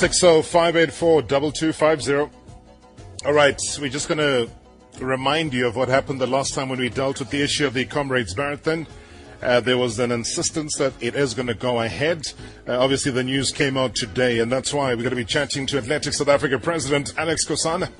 584 2250. All right, we're just going to remind you of what happened the last time when we dealt with the issue of the Comrades Marathon. Uh, there was an insistence that it is going to go ahead. Uh, obviously, the news came out today, and that's why we're going to be chatting to Athletics South Africa President Aleck Skhosana.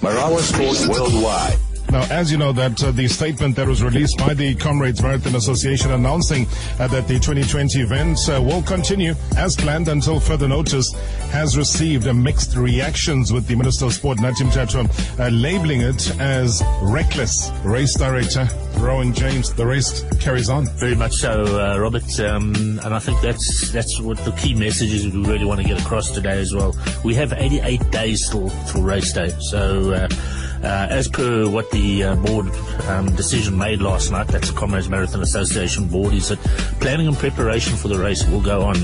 Marawa Sports Worldwide. Now, as you know, that uh, the statement that was released by the Comrades Marathon Association announcing uh, that the 2020 event uh, will continue as planned until further notice has received mixed reactions with the Minister of Sport, Nathi Mthethwa, uh, labeling it as reckless. Race Director Rowan Jones, the race carries on. Very much so, uh, Robert. Um, and I think that's that's what the key message is we really want to get across today as well. We have 88 days till, till race day. So, uh, as per what the uh, board um, decision made last night, that's the Comrades Marathon Association board, is that planning and preparation for the race will go on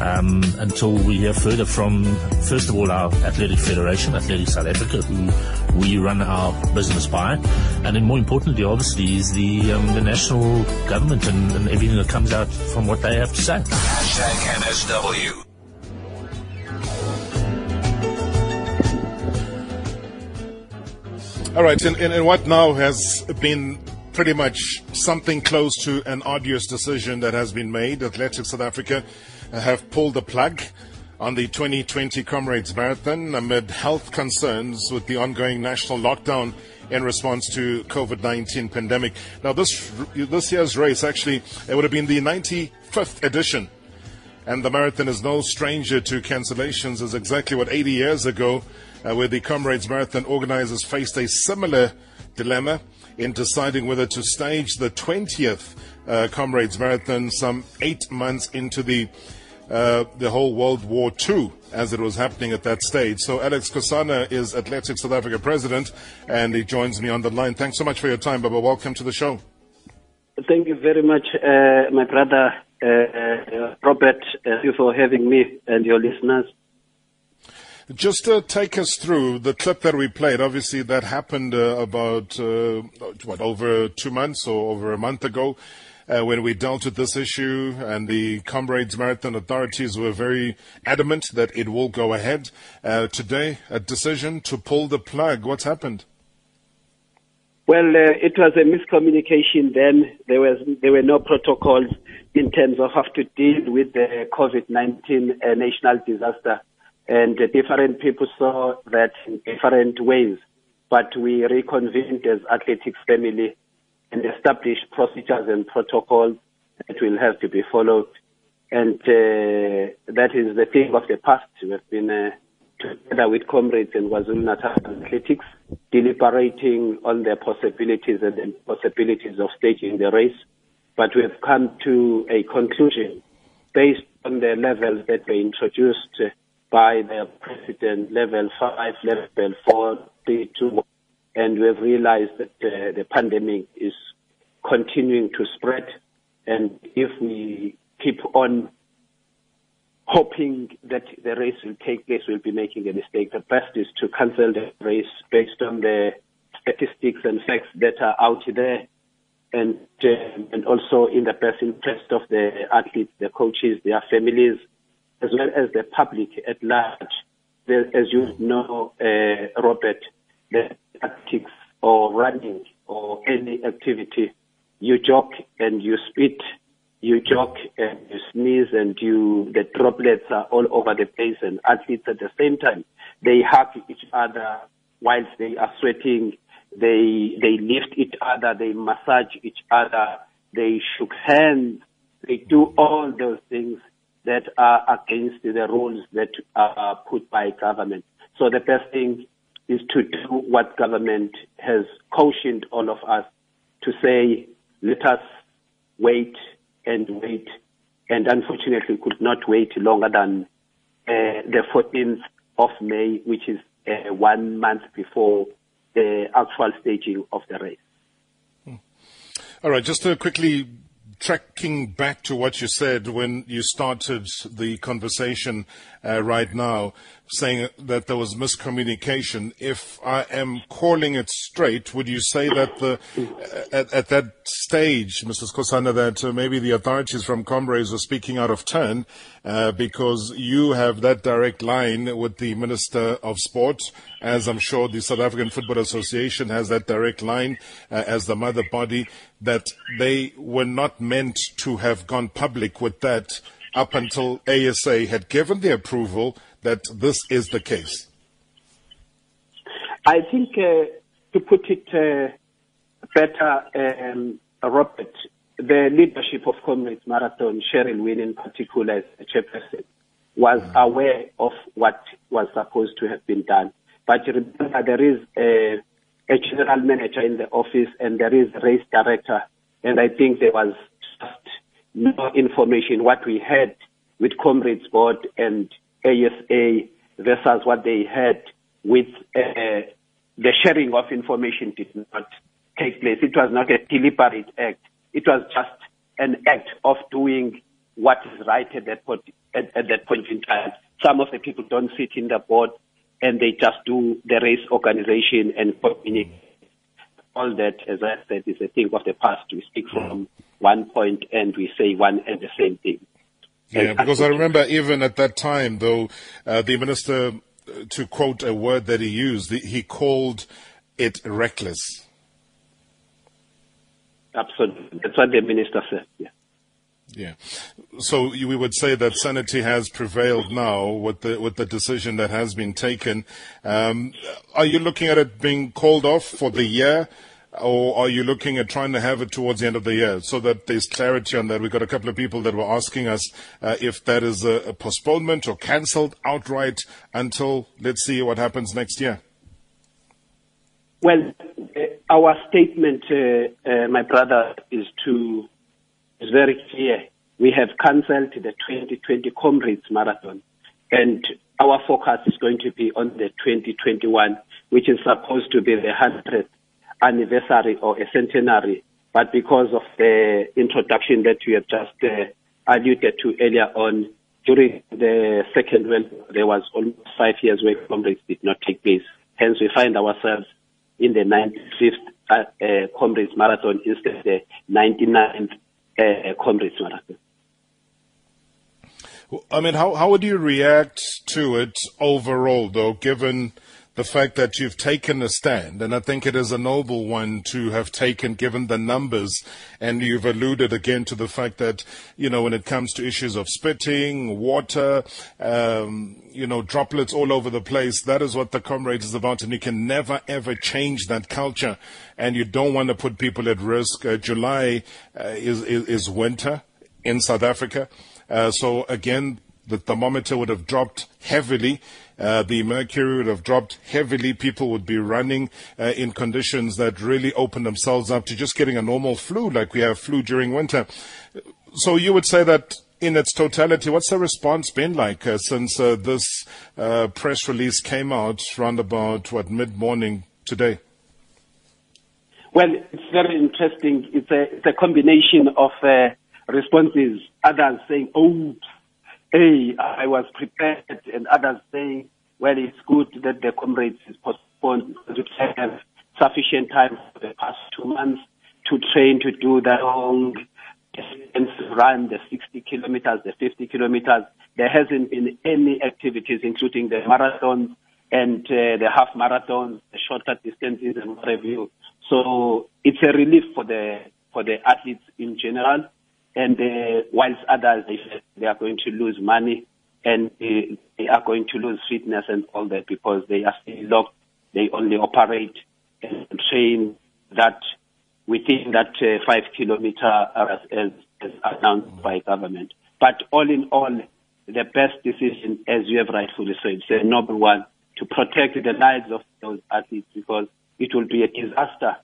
um, until we hear further from, first of all, our Athletic Federation, Athletic South Africa, who we run our business by, and then more importantly, obviously, is the um, the national government and, and everything that comes out from what they have to say. Hashtag NSW. All right, and, and, and, what now has been pretty much something close to an arduous decision that has been made. Athletics South Africa have pulled the plug on the 2020 Comrades Marathon amid health concerns with the ongoing national lockdown in response to COVID-19 pandemic. Now, this this year's race actually it would have been the 95th edition, and the marathon is no stranger to cancellations. Is exactly what 80 years ago uh, where the Comrades Marathon organizers faced a similar dilemma in deciding whether to stage the 20th uh, Comrades Marathon some eight months into the uh, the whole World War II as it was happening at that stage. So Aleck Skhosana is Athletics South Africa president, and he joins me on the line. Thanks so much for your time, Baba. Welcome to the show. Thank you very much, uh, my brother uh, uh Robert. Thank you for having me and your listeners. Just to take us through the clip that we played. Obviously, that happened uh, about uh, what over two months or over a month ago. Uh, when we dealt with this issue, and the Comrades Marathon authorities were very adamant that it will go ahead. Uh, today, a decision to pull the plug. What's happened? Well, uh, it was a miscommunication then. There was there were no protocols in terms of how to deal with the COVID-19 uh, national disaster and different people saw that in different ways. But we reconvened as athletics family and established procedures and protocols that will have to be followed. And uh, that is the thing of the past. We've been uh, together with comrades in KwaZulu-Natal Athletics, deliberating on the possibilities and the possibilities of staging the race. But we've come to a conclusion based on the levels that were introduced uh, by the president, level five, level four, three, two, and we've realized that uh, the pandemic is continuing to spread. And if we keep on hoping that the race will take place, we'll be making a mistake. The best is to cancel the race based on the statistics and facts that are out there, and uh, and also in the best interest of the athletes, the coaches, their families, as well as the public at large. as you know, uh, Robert, the tactics or running or any activity, you joke and you spit, you joke and you sneeze and you, the droplets are all over the place and athletes at the same time, they hug each other whilst they are sweating, they, they lift each other, they massage each other, they shook hands, they do all those things that are against the rules that are put by government. So the best thing is to do what government has cautioned all of us to say, let us wait and wait. And unfortunately could not wait longer than uh, the 14th of May, which is uh, one month before the actual staging of the race. Hmm. All right, just to quickly tracking back to what you said when you started the conversation uh, right now, saying that there was miscommunication. If I am calling it straight, would you say that the, uh, at, at, that stage, Mr. Skhosana, that uh, maybe the authorities from Comrades were speaking out of turn uh, because you have that direct line with the Minister of Sport, as I'm sure the South African Football Association has that direct line uh, as the mother body, that they were not meant to have gone public with that up until ASA had given the approval that this is the case? I think, uh, to put it uh, better, um, Robert, the leadership of Comrades Marathon, Cheryl Winn in particular as a chairperson, was mm-hmm. aware of what was supposed to have been done. But remember, there is a, a general manager in the office and there is race director. And I think there was just no information. What we had with Comrades Board and ASA versus what they had with uh, the sharing of information did not take place. It was not a deliberate act. It was just an act of doing what is right at that point, at, at that point in time. Some of the people don't sit in the board and they just do the race organization and. All that, as I said, is a thing of the past. We speak from one point and we say one and the same thing. Yeah, because I remember even at that time, though, uh, the minister, uh, to quote a word that he used, he called it reckless. Absolutely. That's what the minister said. Yeah. Yeah. So we would say that sanity has prevailed now with the with the decision that has been taken. Um, are you looking at it being called off for the year? or are you looking at trying to have it towards the end of the year so that there's clarity on that? We've got a couple of people that were asking us uh, if that is a, a postponement or cancelled outright until let's see what happens next year. Well, uh, our statement, uh, uh, my brother, is to is very clear. We have cancelled the 2020 Comrades Marathon, and our focus is going to be on the 2021, which is supposed to be the 100th anniversary or a centenary, but because of the introduction that you have just uh, alluded to earlier on, during the Second World War, there was almost five years where comrades did not take place. Hence, we find ourselves in the 95th uh, uh, Comrades Marathon instead of the 99th uh, Comrades Marathon. I mean, how, how would you react to it overall, though, given the fact that you've taken a stand, and I think it is a noble one to have taken given the numbers, and you've alluded again to the fact that, you know, when it comes to issues of spitting, water, um, you know, droplets all over the place, that is what the comrades is about, and you can never ever change that culture, and you don't want to put people at risk. Uh, July uh, is, is, is winter in South Africa. Uh, so again, the thermometer would have dropped heavily. Uh, the mercury would have dropped heavily. People would be running uh, in conditions that really open themselves up to just getting a normal flu, like we have flu during winter. So you would say that in its totality, what's the response been like uh, since uh, this uh, press release came out around about what mid morning today? Well, it's very interesting. It's a, it's a combination of uh, responses. Others saying, "Oh, hey, I was prepared, and others saying, well, it's good that the comrades is postponed because we have sufficient time for the past two months to train to do the long distance run, the 60 kilometers, the 50 kilometers. There hasn't been any activities, including the marathons and uh, the half marathons, the shorter distances, and what have you. So it's a relief for the for the athletes in general and uh, whilst others they, are going to lose money and uh, they are going to lose fitness and all that because they are still locked. They only operate and train that within that uh, five kilometer as, as, announced by government. But all in all, the best decision, as you have rightfully said, is a noble one to protect the lives of those athletes because it will be a disaster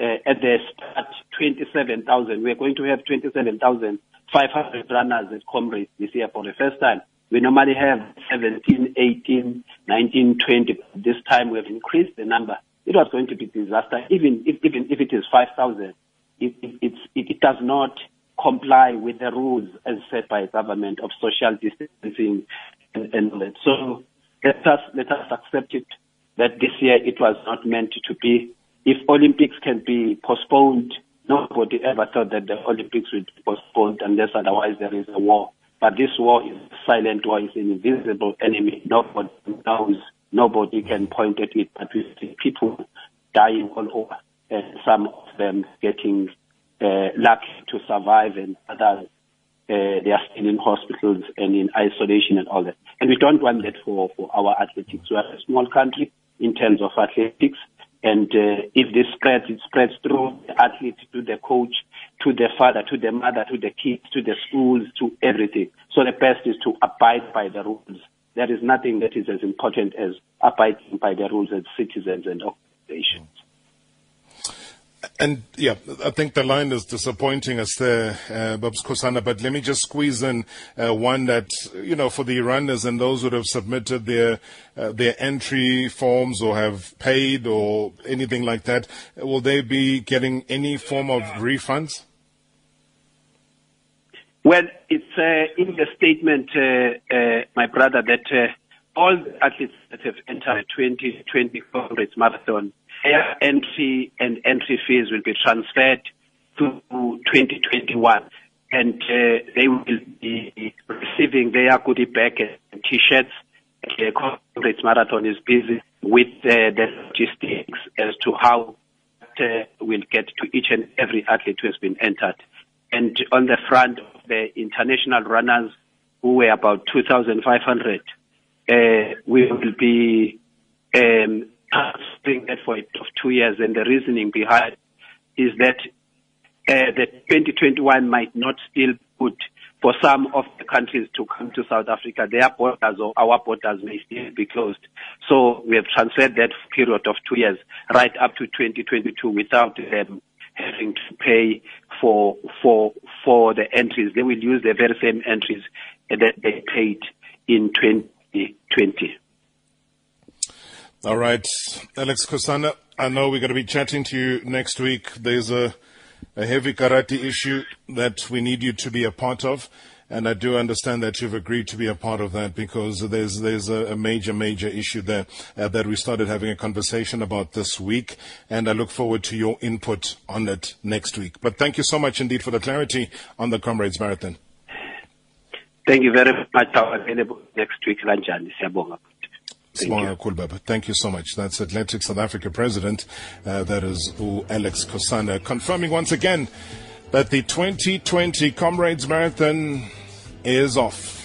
Uh, at the start 27,000. We're going to have 27,500 runners at Comrades this year for the first time. We normally have 17, 18, 19, 20. This time we have increased the number. It was going to be disaster. Even if, even if it is 5,000, it, it, it, does not comply with the rules as set by government of social distancing and, and that. So let us let us accept it that this year it was not meant to be. If Olympics can be postponed, nobody ever thought that the Olympics would be postponed unless otherwise there is a war. But this war is silent war, is an invisible enemy. Nobody knows, nobody can point at it, but we see people dying all over, and some of them getting uh, lucky to survive, and others uh, they are still in hospitals and in isolation and all that. And we don't want that for, for our athletics. We are a small country in terms of athletics. And uh, if this spreads, it spreads through the athlete to the coach, to the father, to the mother, to the kids, to the schools, to everything. So the best is to abide by the rules. There is nothing that is as important as abiding by the rules as citizens and organizations. And yeah, I think the line is disappointing us there, uh, Babs Khosana, but let me just squeeze in uh, one that, you know, for the runners and those who have submitted their, uh, their entry forms or have paid or anything like that, will they be getting any form of refunds? Well, it's uh, in the statement, uh, uh, my brother, that uh, all athletes that have entered 2020 Comrades Marathon their entry and entry fees will be transferred to 2021 and uh, they will be receiving their goodie bag and t-shirts. The Comrades Marathon is busy with uh, the logistics as to how uh, will get to each and every athlete who has been entered. And on the front of the international runners, who were about 2,500, uh, we will be um, doing that for of two years, and the reasoning behind is that uh, the 2021 might not still put for some of the countries to come to South Africa, their borders or our borders may still be closed. So we have transferred that period of two years right up to 2022 without them having to pay for for for the entries. They will use the very same entries that they paid in 2020. All right, Aleck Skhosana, I know we're going to be chatting to you next week. There's a, a heavy karate issue that we need you to be a part of. And I do understand that you've agreed to be a part of that because there's there's a, a major major issue there uh, that we started having a conversation about this week, and I look forward to your input on it next week. But thank you so much indeed for the clarity on the Comrades Marathon. Thank you very much. Available next week. Thank Thank you so much. That's Athletics South Africa President, uh, that is Aleck Skhosana, confirming once again that the 2020 Comrades Marathon is off.